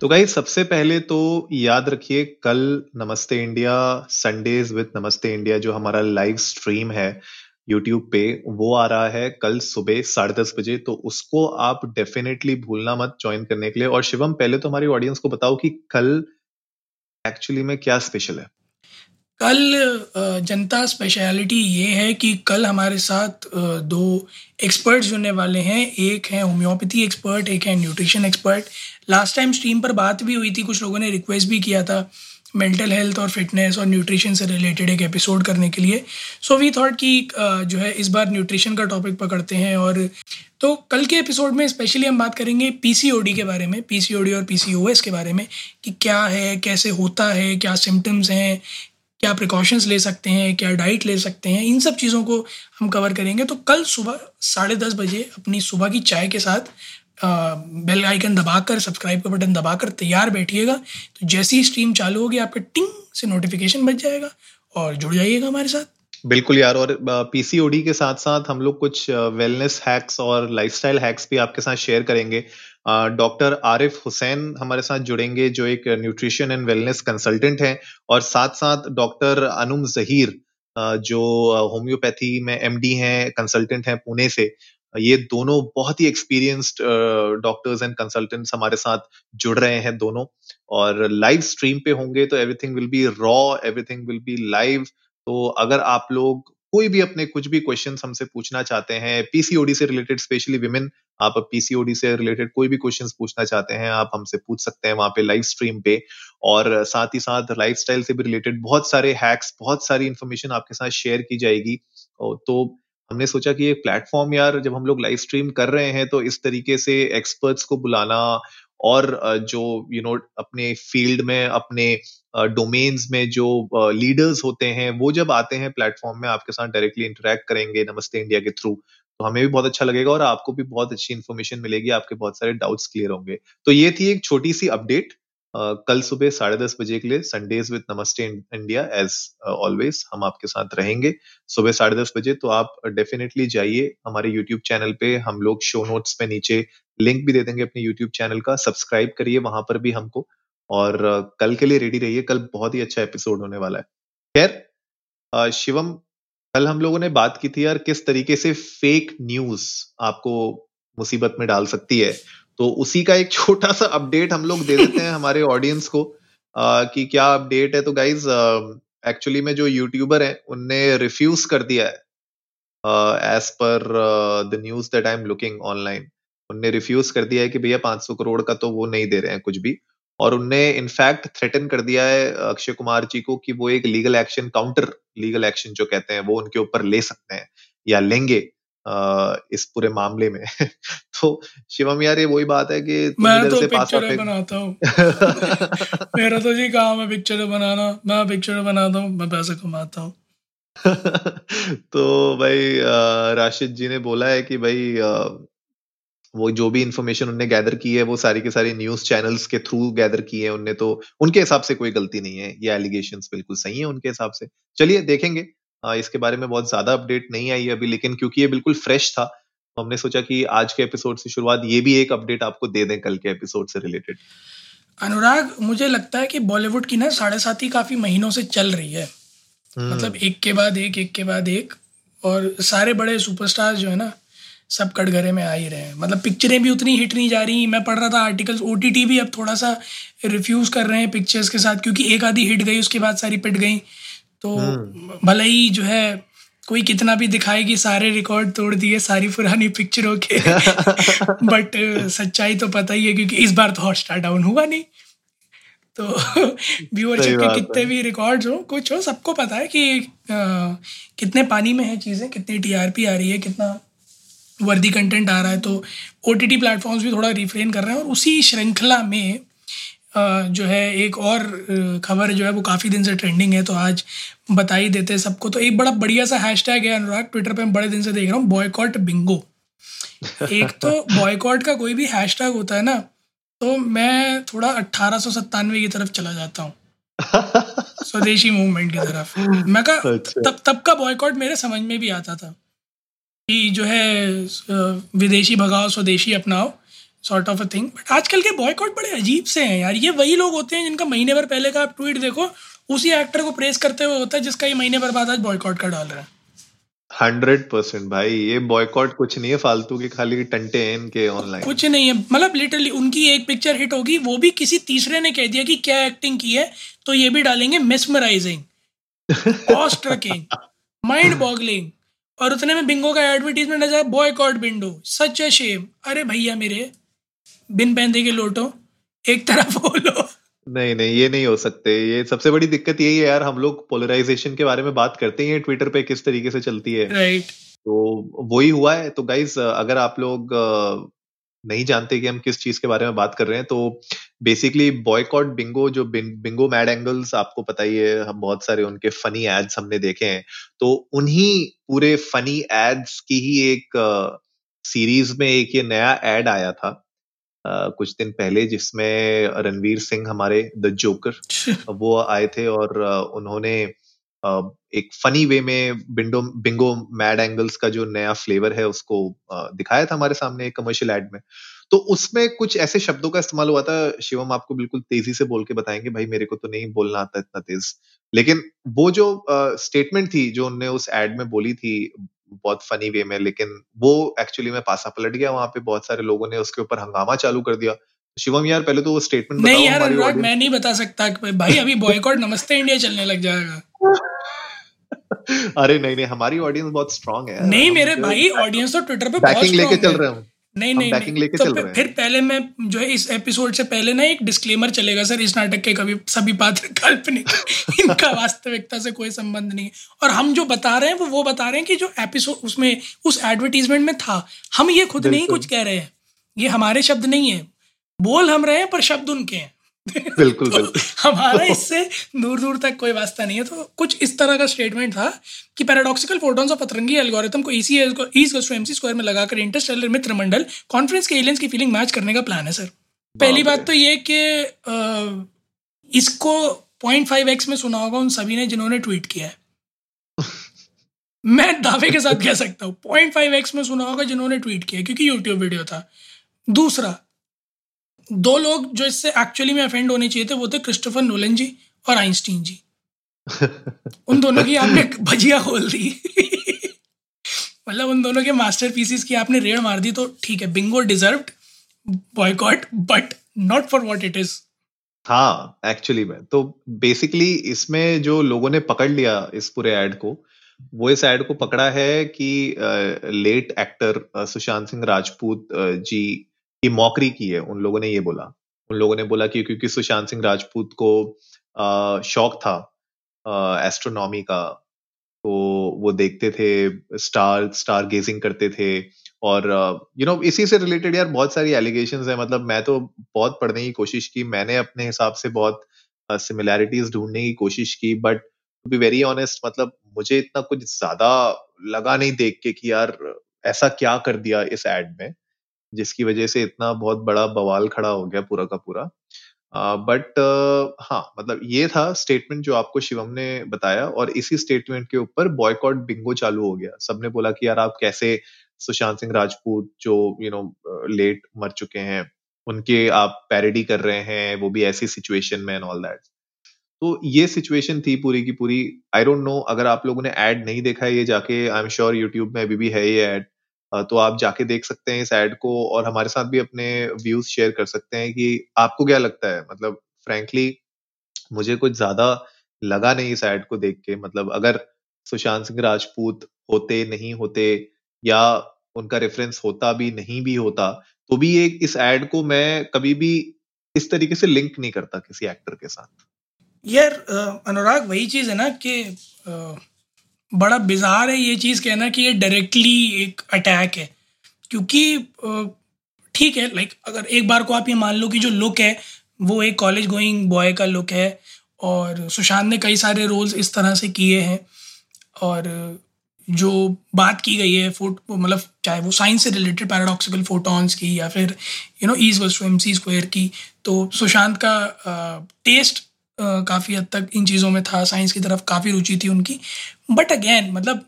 तो गाइज़ सबसे पहले तो याद रखिए, कल Namaste India Sundays with Namaste India जो हमारा लाइव स्ट्रीम है यूट्यूब पे, वो आ रहा है कल सुबह साढ़े दस बजे। तो उसको आप डेफिनेटली भूलना मत ज्वाइन करने के लिए। और शिवम, पहले तो हमारी ऑडियंस को बताओ कि कल एक्चुअली में क्या स्पेशल है। कल जनता स्पेशलिटी ये है कि कल हमारे साथ दो एक्सपर्ट्स जुड़ने वाले हैं। एक है होम्योपैथी एक्सपर्ट एक है nutrition expert last time stream पर बात भी हुई थी, कुछ लोगों ने रिक्वेस्ट भी किया था मेंटल हेल्थ और फिटनेस और न्यूट्रिशन से रिलेटेड एक एपिसोड करने के लिए। सो वी थॉट कि जो है इस बार न्यूट्रिशन का टॉपिक पकड़ते हैं और तो कल के एपिसोड में स्पेशली हम बात करेंगे पीसीओडी के बारे में पीसीओडी और पीसीओएस के बारे में कि क्या है, कैसे होता है, क्या सिम्टम्स हैं क्या प्रिकॉशंस ले सकते हैं, क्या डाइट ले सकते हैं, इन सब चीज़ों को हम कवर करेंगे। तो कल सुबह साढ़े दस बजे अपनी सुबह की चाय के साथ बेल आइकन दबाकर सब्सक्राइब का बटन दबाकर तैयार बैठिएगा। तो जैसी ही स्ट्रीम चालू होगी, आपके टिंग से नोटिफिकेशन बच जाएगा और जुड़ जाइएगा हमारे साथ। बिल्कुल यार, और पीसीओडी के साथ साथ हम लोग कुछ वेलनेस हैक्स और लाइफस्टाइल हैक्स भी आपके साथ शेयर करेंगे। डॉक्टर आरिफ हुसैन हमारे साथ जुड़ेंगे, जो एक न्यूट्रिशन एंड वेलनेस कंसल्टेंट हैं और साथ साथ डॉक्टर अनुम जहीर जो होम्योपैथी में एमडी हैं, कंसल्टेंट हैं पुणे से। ये दोनों बहुत ही एक्सपीरियंस्ड डॉक्टर्स एंड कंसल्टेंट्स हमारे साथ जुड़ रहे हैं दोनों। और लाइव स्ट्रीम पे होंगे तो everything will be raw, everything will be live. तो अगर आप लोग कोई भी अपने कुछ भी क्वेश्चन हमसे पूछना चाहते हैं पीसीओडी से रिलेटेड स्पेशली विमेन आप पीसीओडी से रिलेटेड कोई भी क्वेश्चन पूछना चाहते हैं, आप हमसे पूछ सकते हैं वहाँ पे लाइव स्ट्रीम पे। और साथ ही साथ लाइफस्टाइल से भी रिलेटेड बहुत सारे हैक्स बहुत सारी इन्फॉर्मेशन आपके साथ शेयर की जाएगी। तो हमने सोचा कि एक प्लेटफॉर्म यार, जब हम लोग लाइव स्ट्रीम कर रहे हैं तो इस तरीके से एक्सपर्ट्स को बुलाना और जो यू you नो know, अपने फ़ील्ड में अपने डोमेन्स में जो लीडर्स होते हैं वो जब आते हैं प्लेटफॉर्म में आपके साथ डायरेक्टली इंटरेक्ट करेंगे नमस्ते इंडिया के थ्रू तो हमें भी बहुत अच्छा लगेगा और आपको भी बहुत अच्छी इन्फॉर्मेशन मिलेगी आपके बहुत सारे डाउट्स क्लियर होंगे। तो ये थी एक छोटी सी अपडेट कल सुबह साढ़े दस बजे के लिए Sundays with Namaste India as always हम आपके साथ रहेंगे। सुबह साढ़े दस बजे तो आप डेफिनेटली जाइए हमारे यूट्यूब चैनल पे हम लोग शो नोट्स पे नीचे लिंक भी दे देंगे अपने यूट्यूब चैनल का सब्सक्राइब करिए वहाँ पर भी हमको और कल के लिए रेडी रहिए कल बहुत ही अच्छा एपिसोड होने वाला है। खैर शिवम कल हम लोगों ने बात की थी यार किस तरीके से फेक न्यूज़ आपको मुसीबत में डाल सकती है। तो उसी का एक छोटा सा अपडेट हम लोग दे देते हैं हमारे ऑडियंस को आ, कि क्या अपडेट है। तो गाइज़ एक्चुअली में जो यूट्यूबर है उनने रिफ्यूज कर दिया है एज पर the news that I am looking online उनने रिफ्यूज कर दिया है कि भैया 500 करोड़ का तो वो नहीं दे रहे हैं कुछ भी। और उनने इनफैक्ट थ्रेटन कर दिया है अक्षय कुमार जी को कि वो एक legal action counter legal action जो कहते हैं वो उनके ऊपर ले सकते हैं या लेंगे इस पूरे मामले में। तो शिवम यार ये वही बात है कि मैं तो पिक्चर बनाता हूँ। मेरा तो जी काम है पिक्चर बनाना मैं पिक्चर बनाता हूँ मैं पैसे कमाता हूँ। तो भाई राशिद जी ने बोला है कि भाई वो जो भी इन्फॉर्मेशन उनने गैदर की है वो सारी के सारी न्यूज़ चैनल्स के थ्रू गैदर की है उनने तो उनके हिसाब से कोई गलती नहीं है। ये एलिगेशन बिल्कुल सही है उनके हिसाब से। चलिए देखेंगे। इसके बारे में बहुत ज़्यादा अपडेट नहीं आई अभी लेकिन क्योंकि ये बिल्कुल फ्रेश था तो हमने सोचा कि आज के एपिसोड से शुरुआत ये भी एक अपडेट आपको दे दें कल के एपिसोड से रिलेटेड अनुराग मुझे लगता है कि बॉलीवुड की ना साढ़े सात ही काफ़ी महीनों से चल रही है। हम्म। मतलब एक के बाद एक एक के बाद एक और सारे बड़े सुपरस्टार जो है ना सब कटघरे में आ ही रहे हैं। मतलब पिक्चरें भी उतनी हिट नहीं जा रही मैं पढ़ रहा था आर्टिकल्स ओटीटी भी अब थोड़ा सा रिफ्यूज़ कर रहे हैं पिक्चर्स के साथ क्योंकि एक आधी हिट गई उसके बाद सारी पिट गई। तो हम्म। भले ही जो है कोई कितना भी दिखाए कि सारे रिकॉर्ड तोड़ दिए सारी पुरानी पिक्चरों के बट सच्चाई तो पता ही है क्योंकि इस बार तो हॉटस्टार डाउन हुआ नहीं। तो व्यूअरशिप के कितने भी रिकॉर्ड्स हो कुछ हो सबको पता है कि आ, कितने पानी में है चीज़ें कितनी टीआरपी आ रही है कितना वर्दी कंटेंट आ रहा है तो ओ टी टी प्लेटफॉर्म्स भी थोड़ा रिफ्रेन कर रहे हैं और उसी श्रृंखला में जो है एक और खबर जो है वो काफ़ी दिन से ट्रेंडिंग है तो आज बता ही देते हैं सबको। तो एक बड़ा बढ़िया सा हैश टैग है अनुराग ट्विटर पे मैं बड़े दिन से देख रहा हूँ बॉयकॉट बिंगो एक तो बॉयकॉट का कोई भी हैश टैग होता है ना तो मैं थोड़ा अट्ठारह सौ सत्तानवे की तरफ़ चला जाता हूँ। स्वदेशी मूवमेंट की तरफ़। मैं कहा अच्छा। तब तब का बॉयकॉट मेरे समझ में भी आता था। कि जो है विदेशी भगाओ स्वदेशी अपनाओ sort of a thing but आजकल के बॉयकॉट बड़े अजीब से हैं यार। ये वही लोग होते हैं जिनका महीने भर पहले का आप ट्वीट देखो उसी एक्टर को प्रेस करते हुए होता है जिसका ये महीने भर बाद आज बॉयकॉट का डाल रहा है। हंड्रेड परसेंट भाई ये बॉयकॉट कुछ नहीं है फालतू के खाली टंटे हैं इनके ऑनलाइन कुछ नहीं है। मतलब लिटरली उनकी एक पिक्चर हिट होगी वो भी किसी तीसरे ने कह दिया कि क्या एक्टिंग की है तो ये भी डालेंगे मिसमराइजिंग माइंड बॉगलिंग और उतने में बिंगो का एडवर्टीजमेंट आ जाए boycott Bingo such a shame अरे भैया मेरे बिन पहनते के लोटो एक तरफ़ बोलो नहीं नहीं ये नहीं हो सकते। ये सबसे बड़ी दिक्कत यही है यार हम लोग पोलराइजेशन के बारे में बात करते हैं ट्विटर पे किस तरीके से चलती है। Right right. तो वही हुआ है। तो गाइज़ अगर आप लोग नहीं जानते कि हम किस चीज़ के बारे में बात कर रहे हैं तो बेसिकली बॉयकॉट बिंगो जो बिंगो मैड एंगल्स आपको पता ही है हम बहुत सारे उनके फनी एड्स हमने देखे हैं तो उन्हीं पूरे फनी एड्स की ही एक सीरीज़ में एक ये नया एड आया था कुछ दिन पहले जिसमें रणवीर सिंह हमारे द जोकर वो आए थे और उन्होंने एक फनी वे में बिंडो बिंगो मैड एंगल्स का जो नया फ्लेवर है उसको दिखाया था हमारे सामने एक कमर्शियल एड में। तो उसमें कुछ ऐसे शब्दों का इस्तेमाल हुआ था शिवम आपको बिल्कुल तेज़ी से बोल के बताएँगे भाई मेरे को तो नहीं बोलना आता इतना तेज। लेकिन वो जो स्टेटमेंट थी जो उनने उस एड में बोली थी बहुत फनी वे में लेकिन वो एक्चुअली में पासा पलट गया वहाँ पे बहुत सारे लोगों ने उसके ऊपर हंगामा चालू कर दिया। शिवम यार पहले तो वो स्टेटमेंट नहीं यार अनुराग मैं नहीं बता सकता भाई अभी बॉयकॉट नमस्ते इंडिया चलने लग जाएगा। अरे नहीं नहीं हमारी ऑडियंस बहुत स्ट्रांग है नहीं मेरे भाई ऑडियंस तो ट्विटर पे बहुत लेके चल रहे हूँ नहीं नहीं, नहीं लेके तो चल रहे फिर पहले मैं जो है इस एपिसोड से पहले ना एक डिस्क्लेमर चलेगा सर इस नाटक के कभी सभी पात्र काल्पनिक इनका वास्तविकता से कोई संबंध नहीं है। और हम जो बता रहे हैं वो वो बता रहे हैं कि जो एपिसोड उसमें उस एडवर्टीजमेंट में था हम ये खुद नहीं कुछ कह रहे हैं। ये हमारे शब्द नहीं है। बोल हम रहे हैं पर शब्द उनके हैं। बिल्कुल तो बिल्कुल। हमारा इससे दूर दूर तक कोई वास्ता नहीं है। तो कुछ इस तरह का स्टेटमेंट था कि पैराडॉक्सिकल फोटोन्स ऑफ़ पतरंगी एल्गोरिथम को इसी ईज टू एमसी स्क्वायर में लगाकर इंटरस्टेलर मित्र मंडल कॉन्फ्रेंस के एलियंस की फीलिंग मैच करने का प्लान है सर पहली बात तो ये कि इसको पॉइंट फाइव एक्स में सुना होगा उन सभी ने जिन्होंने ट्वीट किया है। मैं दावे के साथ कह सकता हूँ पॉइंट फाइव एक्स में सुना होगा जिन्होंने ट्वीट किया क्योंकि यूट्यूब वीडियो था। दूसरा दो लोग जो इससे एक्चुअली में अफेंड होने चाहिए थे वो थे क्रिस्टोफर नोलन जी और आइंस्टीन जी। उन दोनों की आपने भजिया खोल दी। मतलब उन दोनों के मास्टर पीसीस की आपने रेड मार दी तो ठीक है bingo deserve boycott but not for what it is हाँ एक्चुअली में। तो बेसिकली इसमें जो लोगों ने पकड़ लिया इस पूरे एड को वो इस एड को पकड़ा है कि लेट एक्टर सुशांत सिंह राजपूत जी की मौकरी की है, उन लोगों ने ये बोला। उन लोगों ने बोला कि क्योंकि सुशांत सिंह राजपूत को शौक था एस्ट्रोनॉमी का तो वो देखते थे स्टार स्टार गेजिंग करते थे और यू नो इसी से रिलेटेड यार बहुत सारी एलिगेशन है। मतलब मैं तो बहुत पढ़ने की कोशिश की, मैंने अपने हिसाब से बहुत सिमिलैरिटीज ढूँढने की कोशिश की but to be very honest मतलब मुझे इतना कुछ ज़्यादा लगा नहीं देख के कि यार ऐसा क्या कर दिया इस एड में। जिसकी वजह से इतना बहुत बड़ा बवाल खड़ा हो गया पूरा का पूरा। बट uh, हाँ मतलब ये था स्टेटमेंट जो आपको शिवम ने बताया और इसी स्टेटमेंट के ऊपर बॉयकॉट बिंगो चालू हो गया। सबने बोला कि यार आप कैसे सुशांत सिंह राजपूत जो यू नो लेट मर चुके हैं उनके आप पैरडी कर रहे हैं वो भी ऐसी सिचुएशन में एंड ऑल दैट तो ये सिचुएशन थी पूरी की पूरी। आई डोंट नो अगर आप लोगों ने एड नहीं देखा है ये जाके आई एम श्योर यूट्यूब में अभी भी है ये एड तो आप जाके देख सकते हैं इस एड को और हमारे साथ भी अपने व्यूज़ शेयर कर सकते हैं कि आपको क्या लगता है? मतलब फ्रेंकली मुझे कुछ ज़्यादा लगा नहीं इस एड को देख के। मतलब अगर सुशांत सिंह राजपूत होते नहीं होते या उनका रेफरेंस होता भी नहीं भी होता तो भी एक इस एड को मैं कभी भी इस तरीके से लिंक नहीं करता किसी एक्टर के साथ। यार अनुराग, वही चीज़ है ना कि बड़ा बिजार है ये चीज़ कहना कि ये डायरेक्टली एक अटैक है। क्योंकि ठीक है लाइक अगर एक बार को आप ये मान लो कि जो लुक है, वो एक कॉलेज गोइंग बॉय का लुक है और सुशांत ने कई सारे रोल्स इस तरह से किए हैं और जो बात की गई है, फोट मतलब चाहे वो साइंस से रिलेटेड पैराडॉक्सिकल फोटॉन्स की या फिर you know is was M C square की तो सुशांत का टेस्ट काफ़ी हद तक इन चीज़ों में था साइंस की तरफ़ काफ़ी रुचि थी उनकी। बट अगेन मतलब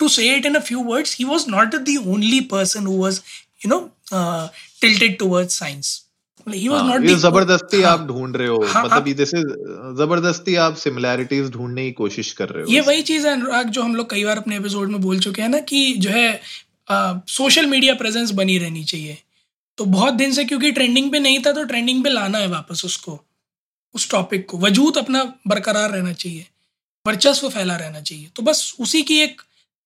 to say it in a few words he was not the only person who was you know tilted towards science ज़बरदस्ती हाँ, आप ढूंढ रहे हो। हाँ, मतलब जैसे ज़बरदस्ती आप सिमिलैरिटीज ढूँढने की कोशिश कर रहे हो। ये वही चीज़ है अनुराग जो हम लोग कई बार अपने एपिसोड में बोल चुके हैं ना कि जो है सोशल मीडिया प्रेजेंस बनी रहनी चाहिए। तो बहुत दिन से क्योंकि ट्रेंडिंग पे नहीं था तो ट्रेंडिंग पे लाना है वापस उसको। उस टॉपिक को। वजूद अपना बरकरार रहना चाहिए, वर्चस्व फैला रहना चाहिए। तो बस उसी की एक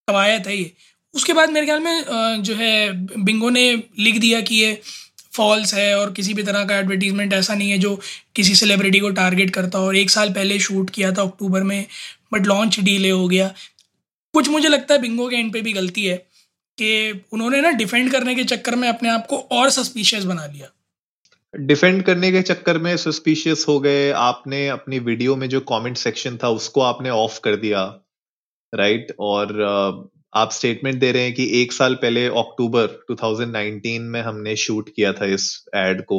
कवायद है ये। उसके बाद मेरे ख्याल में जो है, बिंगो ने लिख दिया कि ये फॉल्स है और किसी भी तरह का एडवर्टीजमेंट ऐसा नहीं है जो किसी सेलिब्रिटी को टारगेट करता हो। और एक साल पहले शूट किया था अक्टूबर में बट लॉन्च डीले हो गया। कुछ मुझे लगता है बिंगो के एंड पे भी गलती है कि उन्होंने ना डिफेंड करने के चक्कर में अपने आप को और सस्पिशियस बना लिया। डिफेंड करने के चक्कर में सस्पिशियस हो गए। आपने अपनी वीडियो में जो कमेंट सेक्शन था, उसको आपने ऑफ़ कर दिया राइट और आप स्टेटमेंट दे रहे हैं कि एक साल पहले अक्टूबर 2019 में हमने शूट किया था इस एड को।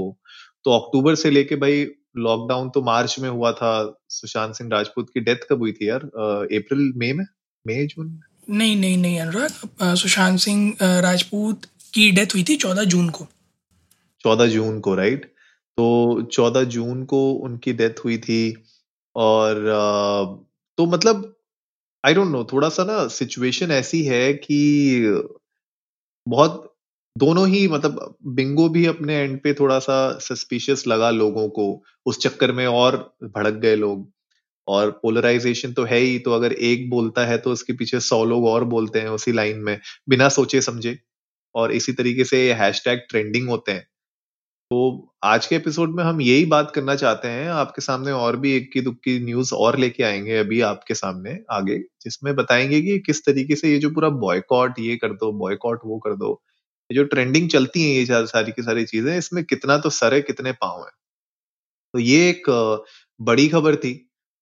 तो अक्टूबर से लेके भाई लॉकडाउन तो मार्च में हुआ था। सुशांत सिंह राजपूत की डेथ कब हुई थी यार? अप्रैल मई में? मई जून में? नहीं नहीं नहीं, अनुराग। सुशांत सिंह राजपूत की डेथ हुई थी चौदह जून को। चौदह जून को राइट तो चौदह जून को उनकी डेथ हुई थी और तो मतलब आई डोंट नो थोड़ा सा ना सिचुएशन ऐसी है कि बहुत, दोनों ही मतलब बिंगो भी अपने एंड पे थोड़ा सा सस्पिशियस लगा लोगों को। उस चक्कर में और भड़क गए लोग। और पोलराइजेशन तो है ही तो अगर एक बोलता है तो उसके पीछे सौ लोग और बोलते हैं उसी लाइन में, बिना सोचे समझे और इसी तरीके से हैशटैग ट्रेंडिंग होते हैं। तो आज के एपिसोड में हम यही बात करना चाहते हैं। आपके सामने और भी एक की दुक्की न्यूज़ और लेके आएँगे अभी आपके सामने आगे, जिसमें बताएँगे कि किस तरीके से ये जो पूरा बॉयकॉट ये कर दो बॉयकॉट वो कर दो, ये जो ट्रेंडिंग चलती है ये सारी की सारी चीज़ें, इसमें कितना तो सर है, कितने पाँव है। तो ये एक बड़ी खबर थी।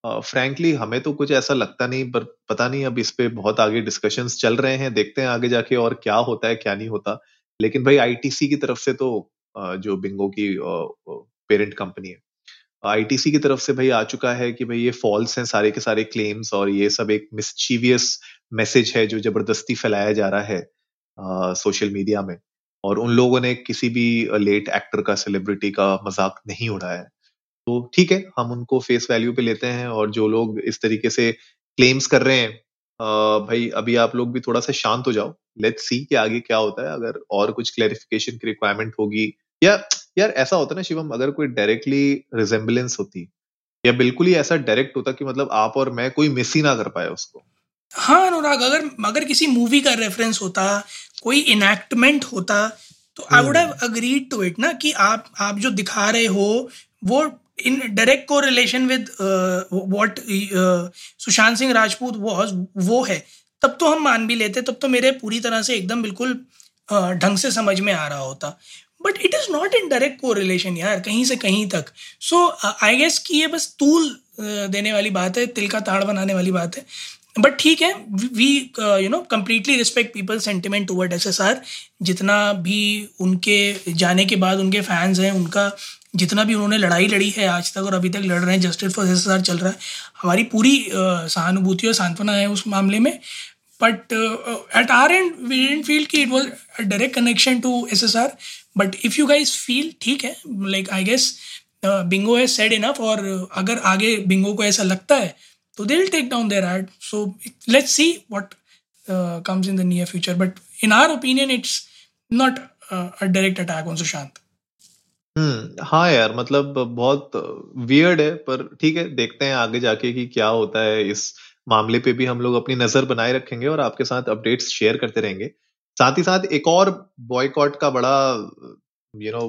फ्रैंकली हमें तो कुछ ऐसा लगता नहीं, पर पता नहीं अब इस पे बहुत आगे डिस्कशंस चल रहे हैं, देखते हैं आगे जाके और क्या होता है, क्या नहीं होता। लेकिन भाई आईटीसी की तरफ़ से तो जो बिंगो की पेरेंट कंपनी है। आईटीसी की तरफ़ से भाई आ चुका है कि भाई ये फॉल्स हैं सारे के सारे क्लेम्स और ये सब एक मिसचीवियस मैसेज है जो ज़बरदस्ती फैलाया जा रहा है सोशल मीडिया में। और उन लोगों ने किसी भी लेट एक्टर का सेलिब्रिटी का मज़ाक नहीं उड़ाया है। तो ठीक है हम उनको फेस वैल्यू पे लेते हैं और जो लोग इस तरीके से क्लेम्स कर रहे हैं आ, भाई अभी आप लोग भी थोड़ा सा शांत हो जाओ। लेट्स सी कि आगे क्या होता है। अगर और कुछ क्लैरिफिकेशन की रिक्वायरमेंट होगी या यार ऐसा होता ना शिवम अगर कोई डायरेक्टली रिजेम्बलेंस होती या बिल्कुल ही ऐसा डायरेक्ट होता कि मतलब आप और मैं कोई मिस ही ना कर पाए उसको। हाँ अनुराग अगर अगर किसी मूवी का रेफरेंस होता कोई इनैक्टमेंट होता तो I would have agreed to it ना कि आप आप जो दिखा रहे हो वो in direct correlation with what Sushant Singh Rajput was वो है। तब तो हम मान भी लेते तब तो मेरे पूरी तरह से एकदम बिल्कुल uh, ढंग से समझ में आ रहा होता। But it is not in direct correlation यार कहीं से कहीं तक सो आई गेस कि ये बस तूल देने वाली बात है तिल का ताड़ बनाने वाली बात है बट ठीक है we you know completely respect people sentiment toward S S R जितना भी उनके जाने के बाद उनके फैंस हैं उनका जितना भी उन्होंने लड़ाई लड़ी है आज तक और अभी तक लड़ रहे हैं justice for S S R चल रहा है हमारी पूरी सहानुभूति और सांत्वना है उस मामले में but at our end we don't feel कि it was a direct connection to S S R but if you guys feel ठीक है like I guess Bingo has said enough और अगर आगे बिंगो को ऐसा लगता है तो they will take down their ad so let's see what comes in the near future but in our opinion it's not a direct attack on Sushant हम्म हाँ यार मतलब बहुत वियर्ड है, पर ठीक है, देखते हैं आगे जाके कि क्या होता है। इस मामले पे भी हम लोग अपनी नज़र बनाए रखेंगे और आपके साथ अपडेट्स शेयर करते रहेंगे। साथ ही साथ एक और बॉयकॉट का बड़ा यू नो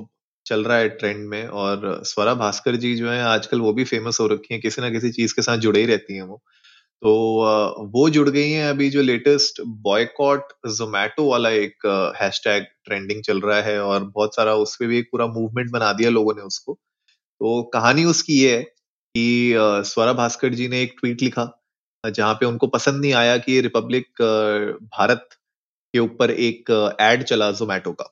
चल रहा है ट्रेंड में और स्वरा भास्कर जी जो है आजकल वो भी फ़ेमस हो रखी हैं, किसी ना किसी चीज़ के साथ जुड़े ही रहती हैं वो। तो वो जुड़ गई हैं अभी जो लेटेस्ट बॉयकॉट जोमैटो वाला एक हैशटैग ट्रेंडिंग चल रहा है और बहुत सारा उस पर भी एक पूरा मूवमेंट बना दिया लोगों ने उसको। तो कहानी उसकी ये है कि स्वरा भास्कर जी ने एक ट्वीट लिखा, जहाँ पे उनको पसंद नहीं आया कि रिपब्लिक भारत के ऊपर एक एड चला जोमैटो का।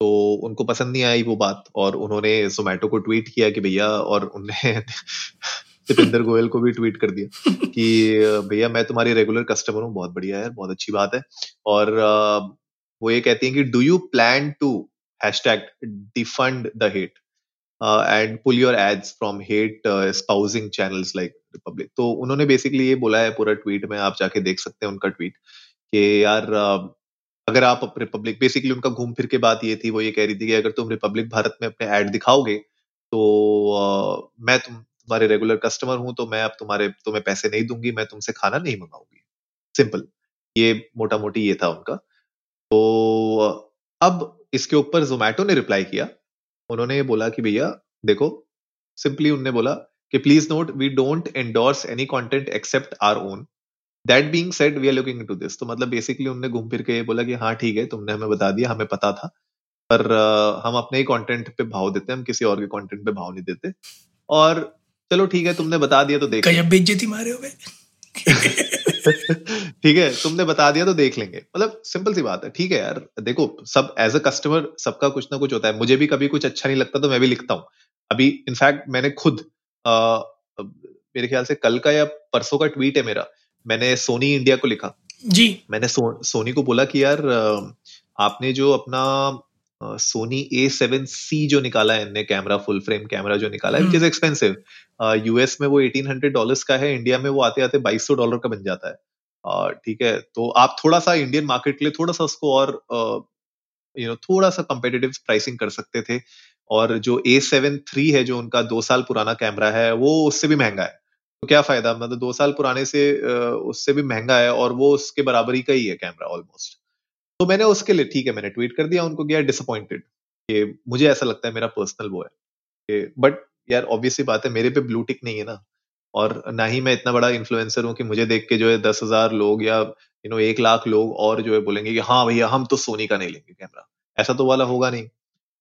तो उनको पसंद नहीं आई वो बात और उन्होंने जोमैटो को ट्वीट किया कि भैया और उनने दीपेंद्र गोयल को भी ट्वीट कर दिया कि भैया मैं तुम्हारी रेगुलर कस्टमर हूँ बहुत बढ़िया है बहुत अच्छी बात है। और वो ये कहती है कि do you plan to hashtag defund the hate and pull your ads from hate espousing channels like Republic तो उन्होंने बेसिकली ये बोला है पूरा ट्वीट में आप जाके देख सकते हैं उनका ट्वीट कि यार अगर आप रिपब्लिक बेसिकली उनका घूम फिर के बात ये थी वो ये कह रही थी कि अगर तुम रिपब्लिक भारत में अपने एड दिखाओगे तो uh, मैं तुम तुम्हारे रेगुलर कस्टमर हूँ तो मैं अब तुम्हारे तुम्हें पैसे नहीं दूँगी मैं तुमसे खाना नहीं मंगाऊँगी। सिंपल ये मोटा मोटी ये था उनका। तो अब इसके ऊपर जोमैटो ने रिप्लाई किया। उन्होंने ये बोला कि भैया देखो सिंपली उनने बोला कि please note we don't endorse any content except our own that being said we are looking into this तो मतलब बेसिकली उन्होंने घूम फिर के ये बोला कि हाँ ठीक है तुमने हमें बता दिया हमें पता था। पर uh, हम अपने ही कंटेंट पे भाव देते हैं हम किसी और के कंटेंट पे भाव नहीं देते। और चलो ठीक है तुमने बता दिया तो देख बेइज्जती मारे हुए ठीक है तुमने बता दिया तो देख लेंगे। मतलब सिंपल सी बात है ठीक है यार। देखो सब एज अ कस्टमर सबका कुछ ना कुछ होता है। मुझे भी कभी कुछ अच्छा नहीं लगता तो मैं भी लिखता हूँ। अभी इनफैक्ट मैंने खुद आ, मेरे ख्याल से कल का या परसों का ट्वीट है मेरा। मैंने सोनी इंडिया को लिखा। जी। मैंने सो, सोनी को बोला कि यार आपने जो अपना सोनी ए सेवन सी जो निकाला है इनने कैमरा फुल फ्रेम कैमरा जो निकाला है विच इज़ एक्सपेंसिव यूएस में वो एटीन हंड्रेड डॉलर का है इंडिया में वो आते आते बाईस सौ डॉलर का बन जाता है। ठीक है तो आप थोड़ा सा इंडियन मार्केट के लिए थोड़ा सा उसको और यू नो थोड़ा सा कंपेटिटिव प्राइसिंग कर सकते थे। और जो ए सेवन थ्री है जो उनका दो साल पुराना कैमरा है वो उससे भी महँगा है। तो क्या फ़ायदा? मतलब दो साल पुराने से उससे भी महँगा है और वो उसके बराबरी का ही है कैमरा ऑलमोस्ट तो मैंने उसके लिए, ठीक है, मैंने ट्वीट कर दिया उनको गया डिसअपॉइंटेड कि मुझे ऐसा लगता है मेरा पर्सनल वो है बट यार ऑब्वियसली बात है, मेरे पे ब्लू टिक नहीं है ना, और ना ही मैं इतना बड़ा इन्फ्लुएंसर हूँ कि मुझे देख के जो है दस हज़ार लोग या यू नो एक लाख लोग और जो है बोलेंगे कि हाँ भैया, हम तो सोनी का नहीं लेंगे कैमरा ऐसा तो वाला होगा नहीं,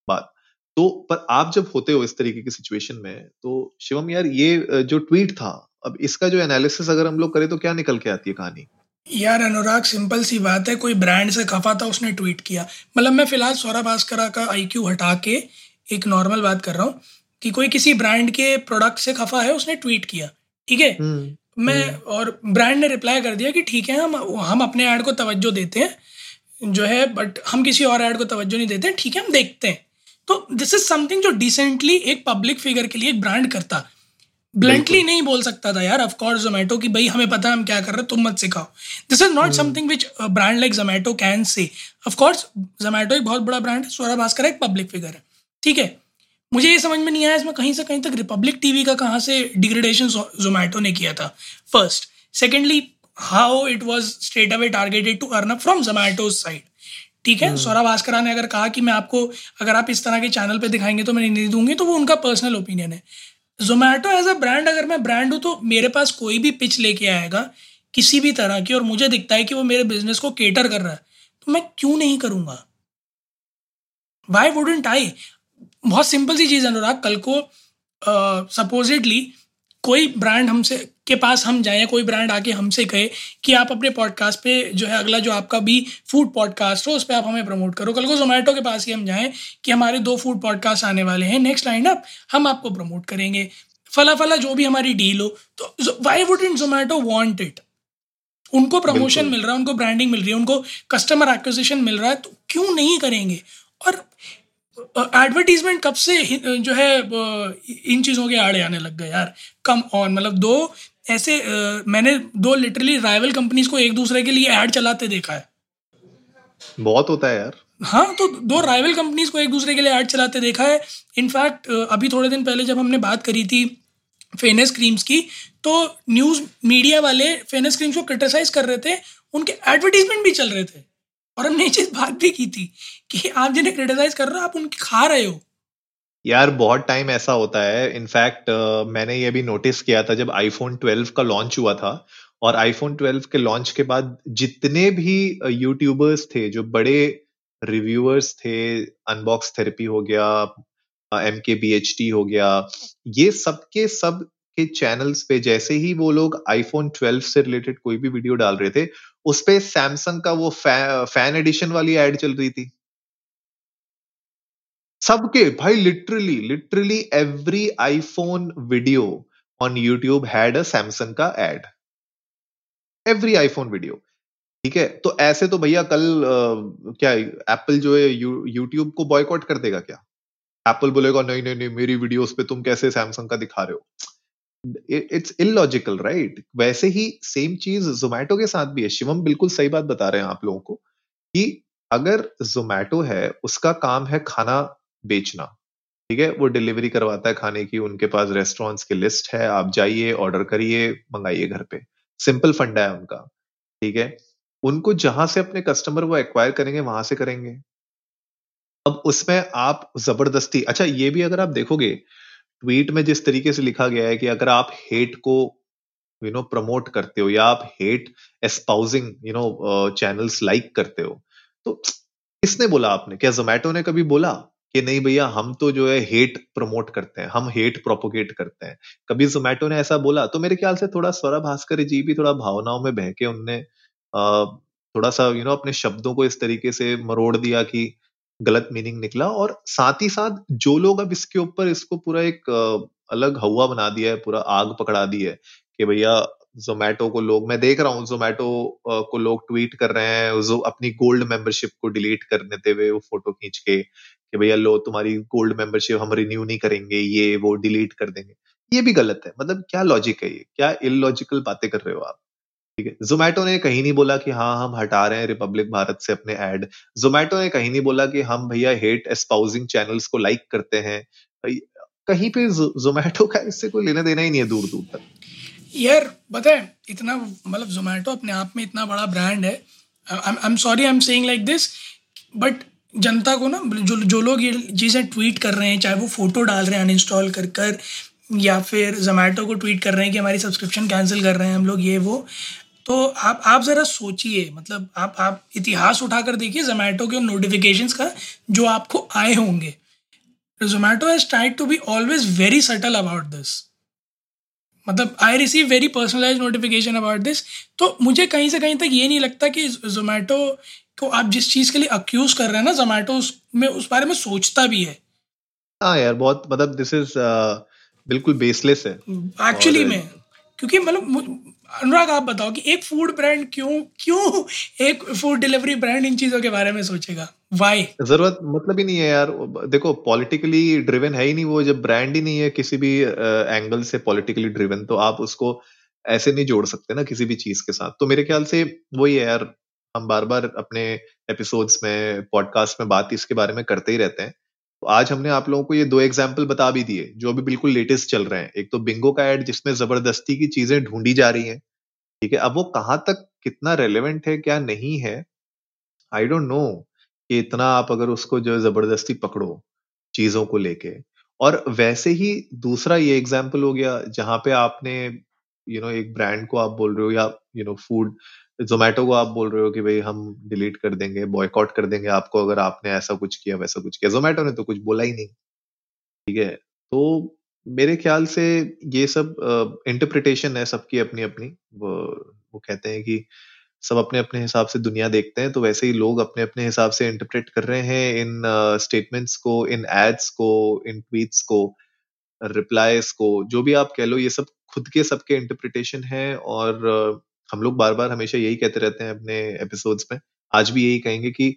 बात. तो पर आप जब होते हो इस तरीके की सिचुएशन में तो शिवम यार ये जो ट्वीट था अब इसका जो एनालिसिस अगर हम लोग करें तो क्या निकल के आती है कहानी? यार अनुराग सिंपल सी बात है कोई ब्रांड से खफा था उसने ट्वीट किया। मतलब मैं फ़िलहाल सौरभ भास्करा का आईक्यू हटा के एक नॉर्मल बात कर रहा हूँ कि कोई किसी ब्रांड के प्रोडक्ट से खफा है उसने ट्वीट किया। ठीक है? हम्म, मैं हम्म। और ब्रांड ने रिप्लाई कर दिया कि ठीक है हम हम अपने ऐड को तवज्जो देते हैं जो है बट हम किसी और ऐड को तवज्जो नहीं देते ठीक है हम देखते हैं। तो दिस इज़ समथिंग जो डिसेंटली एक पब्लिक फिगर के लिए एक ब्रांड करता। ब्लंटली नहीं बोल सकता था यार ऑफकोर्स जोमेटो की भाई हमें पता है हम क्या कर रहे हैं तुम मत सिखाओ। This is not something which brand like Zomato can say of course Zomato एक बहुत बड़ा ब्रांड है स्वरा भास्कर एक पब्लिक फिगर है ठीक है? मुझे ये समझ में नहीं आया इसमें कहीं से कहीं तक रिपब्लिक टीवी का कहाँ से डिग्रेडेशन जोमेटो ने किया था। First secondly how it was straight away targeted to earn from Zomato side ठीक है. सौरभ भास्करा ने अगर कहा कि मैं आपको अगर आप इस तरह के चैनल पे दिखाएँगे तो मैं नहीं दूँगी तो वो उनका पर्सनल ओपिनियन है। जोमेटो एज अ ब्रांड अगर मैं ब्रांड हूँ तो मेरे पास कोई भी पिच लेके आएगा किसी भी तरह की और मुझे दिखता है कि वो मेरे बिज़नेस को केटर कर रहा है तो मैं क्यों नहीं करूँगा? वाई वुडेंट आई बहुत सिंपल सी चीज़ है अनुराग कल को सपोजिटली uh, कोई ब्रांड हमसे के पास हम जाएँ कोई ब्रांड आके हमसे कहे कि आप अपने पॉडकास्ट पे जो है अगला जो आपका भी फ़ूड पॉडकास्ट हो उस पर आप हमें प्रमोट करो। कल को जोमेटो के पास ही हम जाएँ कि हमारे दो फ़ूड पॉडकास्ट आने वाले हैं। नेक्स्ट लाइन अप हम आपको प्रमोट करेंगे। फला फला जो भी हमारी डील हो तो why would in Zomato want it उनको प्रमोशन मिल रहा है उनको ब्रांडिंग मिल रही है उनको कस्टमर एक्विजिशन मिल रहा है तो क्यों नहीं करेंगे? और एडवर्टीजमेंट कब से जो है इन चीज़ों के आड़े आने लग गए यार। कम ऑन मतलब दो ऐसे मैंने दो लिटरली राइवल कंपनीज़ को एक दूसरे के लिए ऐड चलाते देखा है। बहुत होता है यार। हाँ तो दो राइवल कंपनीज़ को एक दूसरे के लिए ऐड चलाते देखा है। इनफैक्ट अभी थोड़े दिन पहले जब हमने बात करी थी फेनेस क्रीम्स की तो न्यूज़ मीडिया वाले फेनेस क्रीम्स को क्रिटिसाइज कर रहे थे उनके एडवर्टीजमेंट भी चल रहे थे। और हमने चीज़ बात भी की थी कि आप जिन्हें क्रिटिसाइज कर रहे हो आप उनकी खा रहे हो। यार बहुत टाइम ऐसा होता है। इनफैक्ट uh, मैंने ये भी नोटिस किया था जब आईफोन 12 का लॉन्च हुआ था और आईफोन 12 के लॉन्च के बाद जितने भी यूट्यूबर्स थे जो बड़े रिव्यूअर्स थे अनबॉक्स थेरेपी हो गया एम के बी एच टी हो गया ये सबके सब के चैनल्स पे जैसे ही वो लोग आईफोन 12 से रिलेटेड कोई भी वीडियो डाल रहे थे उस पे सैमसंग का वो फ़ैन एडिशन वाली एड चल रही थी। सबके भाई literally literally every iPhone video on YouTube had a Samsung का एड एवरी आईफोन वीडियो ठीक है? तो ऐसे तो भैया कल आ, क्या एप्पल जो है यूट्यूब को बॉयकॉट कर देगा क्या? एप्पल बोलेगा नहीं नहीं नहीं मेरी वीडियोस पे तुम कैसे सैमसंग का दिखा रहे हो? इट्स इलॉजिकल राइट वैसे ही सेम चीज़ जोमैटो के साथ भी है। शिवम बिल्कुल सही बात बता रहे हैं आप लोगों को कि अगर जोमैटो है, उसका काम है खाना बेचना। ठीक है? वो डिलीवरी करवाता है खाने की, उनके पास रेस्टोरेंट्स की लिस्ट है, आप जाइए ऑर्डर करिए, मंगाइए घर पे। सिंपल फंडा है उनका। ठीक है? उनको जहाँ से अपने कस्टमर वो एक्वायर करेंगे, वहाँ से करेंगे। अब उसमें आप ज़बरदस्ती अच्छा ये भी अगर आप देखोगे ट्वीट में जिस तरीके से लिखा गया है कि अगर आप हेट को यू नो प्रमोट करते हो या आप hate espousing you know channels like करते हो तो किसने बोला आपने? क्या जोमैटो ने कभी बोला कि नहीं भैया, हम तो जो है हेट प्रमोट करते हैं, हम हेट प्रोपोगेट करते हैं? कभी जोमैटो ने ऐसा बोला? तो मेरे ख्याल से थोड़ा स्वरा भास्कर जी भी थोड़ा भावनाओं में बहके उनने थोड़ा सा यू नो अपने शब्दों को इस तरीके से मरोड़ दिया कि गलत मीनिंग निकला और साथ ही साथ जो लोग अब इसके ऊपर इसको पूरा एक अलग हवा बना दिया है, पूरा आग पकड़ा दी है कि भैया जोमेटो को लोग, मैं देख रहा हूँ जोमेटो को लोग ट्वीट कर रहे हैं, जो अपनी गोल्ड मेंबरशिप को डिलीट कर देते हुए वो फ़ोटो खींच के कि भैया लो तुम्हारी गोल्ड मेंबरशिप हम रिन्यू नहीं करेंगे, ये वो डिलीट कर देंगे। ये भी गलत है मतलब क्या लॉजिक है ये? क्या इलॉजिकल बातें कर रहे हो आप? ठीक है। जोमेटो ने कहीं नहीं बोला कि हाँ हम हटा रहे हैं रिपब्लिक भारत से अपने एड जोमेटो ने कहीं नहीं बोला कि हम भैया हेट एस्पाउजिंग चैनल्स को लाइक करते हैं। कहीं पे जोमेटो का इससे कोई लेना देना ही नहीं है दूर दूर तक। यार है, इतना मतलब जोमेटो अपने आप में इतना बड़ा ब्रांड है। I am sorry I am saying like this but जनता को ना, जो जो लोग ये चीज़ें ट्वीट कर रहे हैं, चाहे वो फ़ोटो डाल रहे हैं अनइंस्टॉल कर कर या फिर जोमेटो को ट्वीट कर रहे हैं कि हमारी सब्सक्रिप्शन कैंसिल कर रहे हैं हम लोग, ये, वो। तो आप आप ज़रा सोचिए मतलब आप आप इतिहास उठाकर देखिए जोमेटो के नोटिफिकेशन का, जो आपको आए होंगे। Zomato has tried to be always very subtle about this मतलब I receive very personalize notification about this तो मुझे कहीं से कहीं तक ये नहीं लगता कि जोमेटो को आप जिस चीज़ के लिए अक्यूज कर रहे हैं ना जोमेटो में, उस बारे में सोचता भी है। हाँ यार, बहुत मतलब दिस इज़ बिल्कुल बेसलेस है। एक्चुअली में क्योंकि मतलब अनुराग आप बताओ कि एक फ़ूड ब्रांड क्यों क्यों एक फ़ूड डिलीवरी ब्रांड इन चीज़ों के बारे में सोचेगा? वाई ज़रूरत मतलब ही नहीं है यार। देखो पॉलिटिकली ड्रिवन है ही नहीं वो जब ब्रांड ही नहीं है किसी भी एंगल से पॉलिटिकली ड्रिवन तो आप उसको ऐसे नहीं जोड़ सकते ना किसी भी चीज़ के साथ। तो मेरे ख्याल से वही है यार हम बार बार अपने एपिसोड्स में पॉडकास्ट में बात इसके बारे में करते ही रहते हैं। आज हमने आप लोगों को ये दो एग्ज़ाम्पल बता भी दिए जो अभी बिल्कुल लेटेस्ट चल रहे हैं। एक तो बिंगो का एड जिसमें ज़बरदस्ती की चीज़ें ढूंढी जा रही हैं ठीक है? अब वो कहाँ तक कितना रेलिवेंट है क्या नहीं है आई डोंट नो कि इतना आप अगर उसको जो ज़बरदस्ती पकड़ो चीज़ों को लेके। और वैसे ही दूसरा ये एग्ज़ाम्पल हो गया जहाँ पे आपने यू you नो know, एक ब्रांड को आप बोल रहे हो या यू नो फ़ूड जोमेटो को आप बोल रहे हो कि भाई हम डिलीट कर देंगे बॉयकॉट कर देंगे आपको अगर आपने ऐसा कुछ किया वैसा कुछ किया। जोमेटो ने तो कुछ बोला ही नहीं। ठीक है? तो मेरे ख्याल से ये सब इंटरप्रिटेशन है सबकी अपनी अपनी वो, वो कहते हैं कि सब अपने अपने हिसाब से दुनिया देखते हैं तो वैसे ही लोग अपने अपने हिसाब से इंटरप्रेट कर रहे हैं इन स्टेटमेंट्स को इन एड्स को इन ट्वीट्स को रिप्लाईज को जो भी आप कह लो ये सब खुद के सबके इंटरप्रिटेशन है और हम लोग बार बार हमेशा यही कहते रहते हैं अपने एपिसोड्स में। आज भी यही कहेंगे कि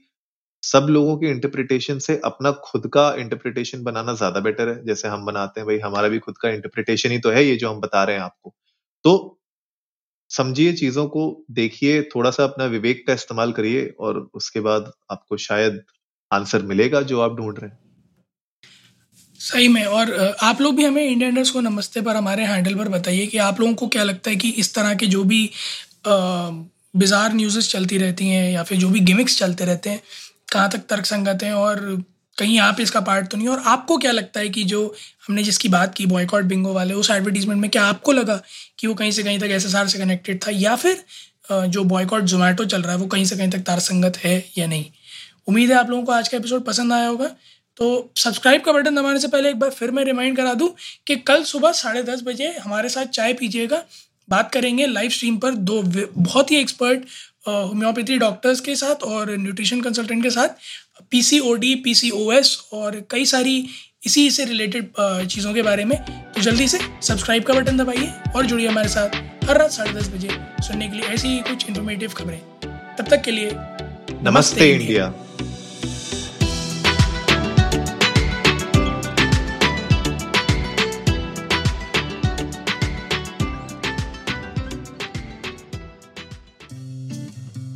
सब लोगों के इंटरप्रिटेशन से अपना खुद का इंटरप्रिटेशन बनाना ज़्यादा बेटर है। जैसे हम बनाते हैं, भाई हमारा भी खुद का इंटरप्रिटेशन ही तो है ये जो हम बता रहे हैं आपको। तो समझिए चीज़ों को, देखिए थोड़ा सा अपना विवेक का इस्तेमाल करिए और उसके बाद आपको शायद आंसर मिलेगा जो आप ढूंढ रहे हैं। सही में। और आप लोग भी हमें इंडियनर्स को नमस्ते पर हमारे हैंडल पर बताइए कि आप लोगों को क्या लगता है कि इस तरह के जो भी बिज़ार न्यूज़ चलती रहती हैं या फिर जो भी गिमिक्स चलते रहते हैं, कहाँ तक तर्क संगत हैं और कहीं आप इसका पार्ट तो नहीं और आपको क्या लगता है कि जो हमने जिसकी बात की बॉयकॉट बिंगो वाले, उस एडवर्टीजमेंट में क्या आपको लगा कि वो कहीं से कहीं तक एसएसआर से कनेक्टेड था या फिर जो बॉयकॉट जोमेटो चल रहा है वो कहीं से कहीं तक तार संगत है या नहीं? उम्मीद है आप लोगों को आज का एपिसोड पसंद आया होगा। तो सब्सक्राइब का बटन दबाने से पहले एक बार फिर मैं रिमाइंड करा दूँ कि कल सुबह साढ़े दस बजे हमारे साथ चाय पीजिएगा। बात करेंगे लाइव स्ट्रीम पर दो बहुत ही एक्सपर्ट होम्योपैथी डॉक्टर्स के साथ और न्यूट्रिशन कंसल्टेंट के साथ P C O D P C O S और कई सारी इसी से रिलेटेड चीज़ों के बारे में। तो जल्दी से सब्सक्राइब का बटन दबाइए और जुड़िए हमारे साथ हर रात साढ़े दस बजे सुनने के लिए ऐसी ही कुछ इन्फॉर्मेटिव खबरें। तब तक के लिए नमस्ते, नमस्ते इंडिया।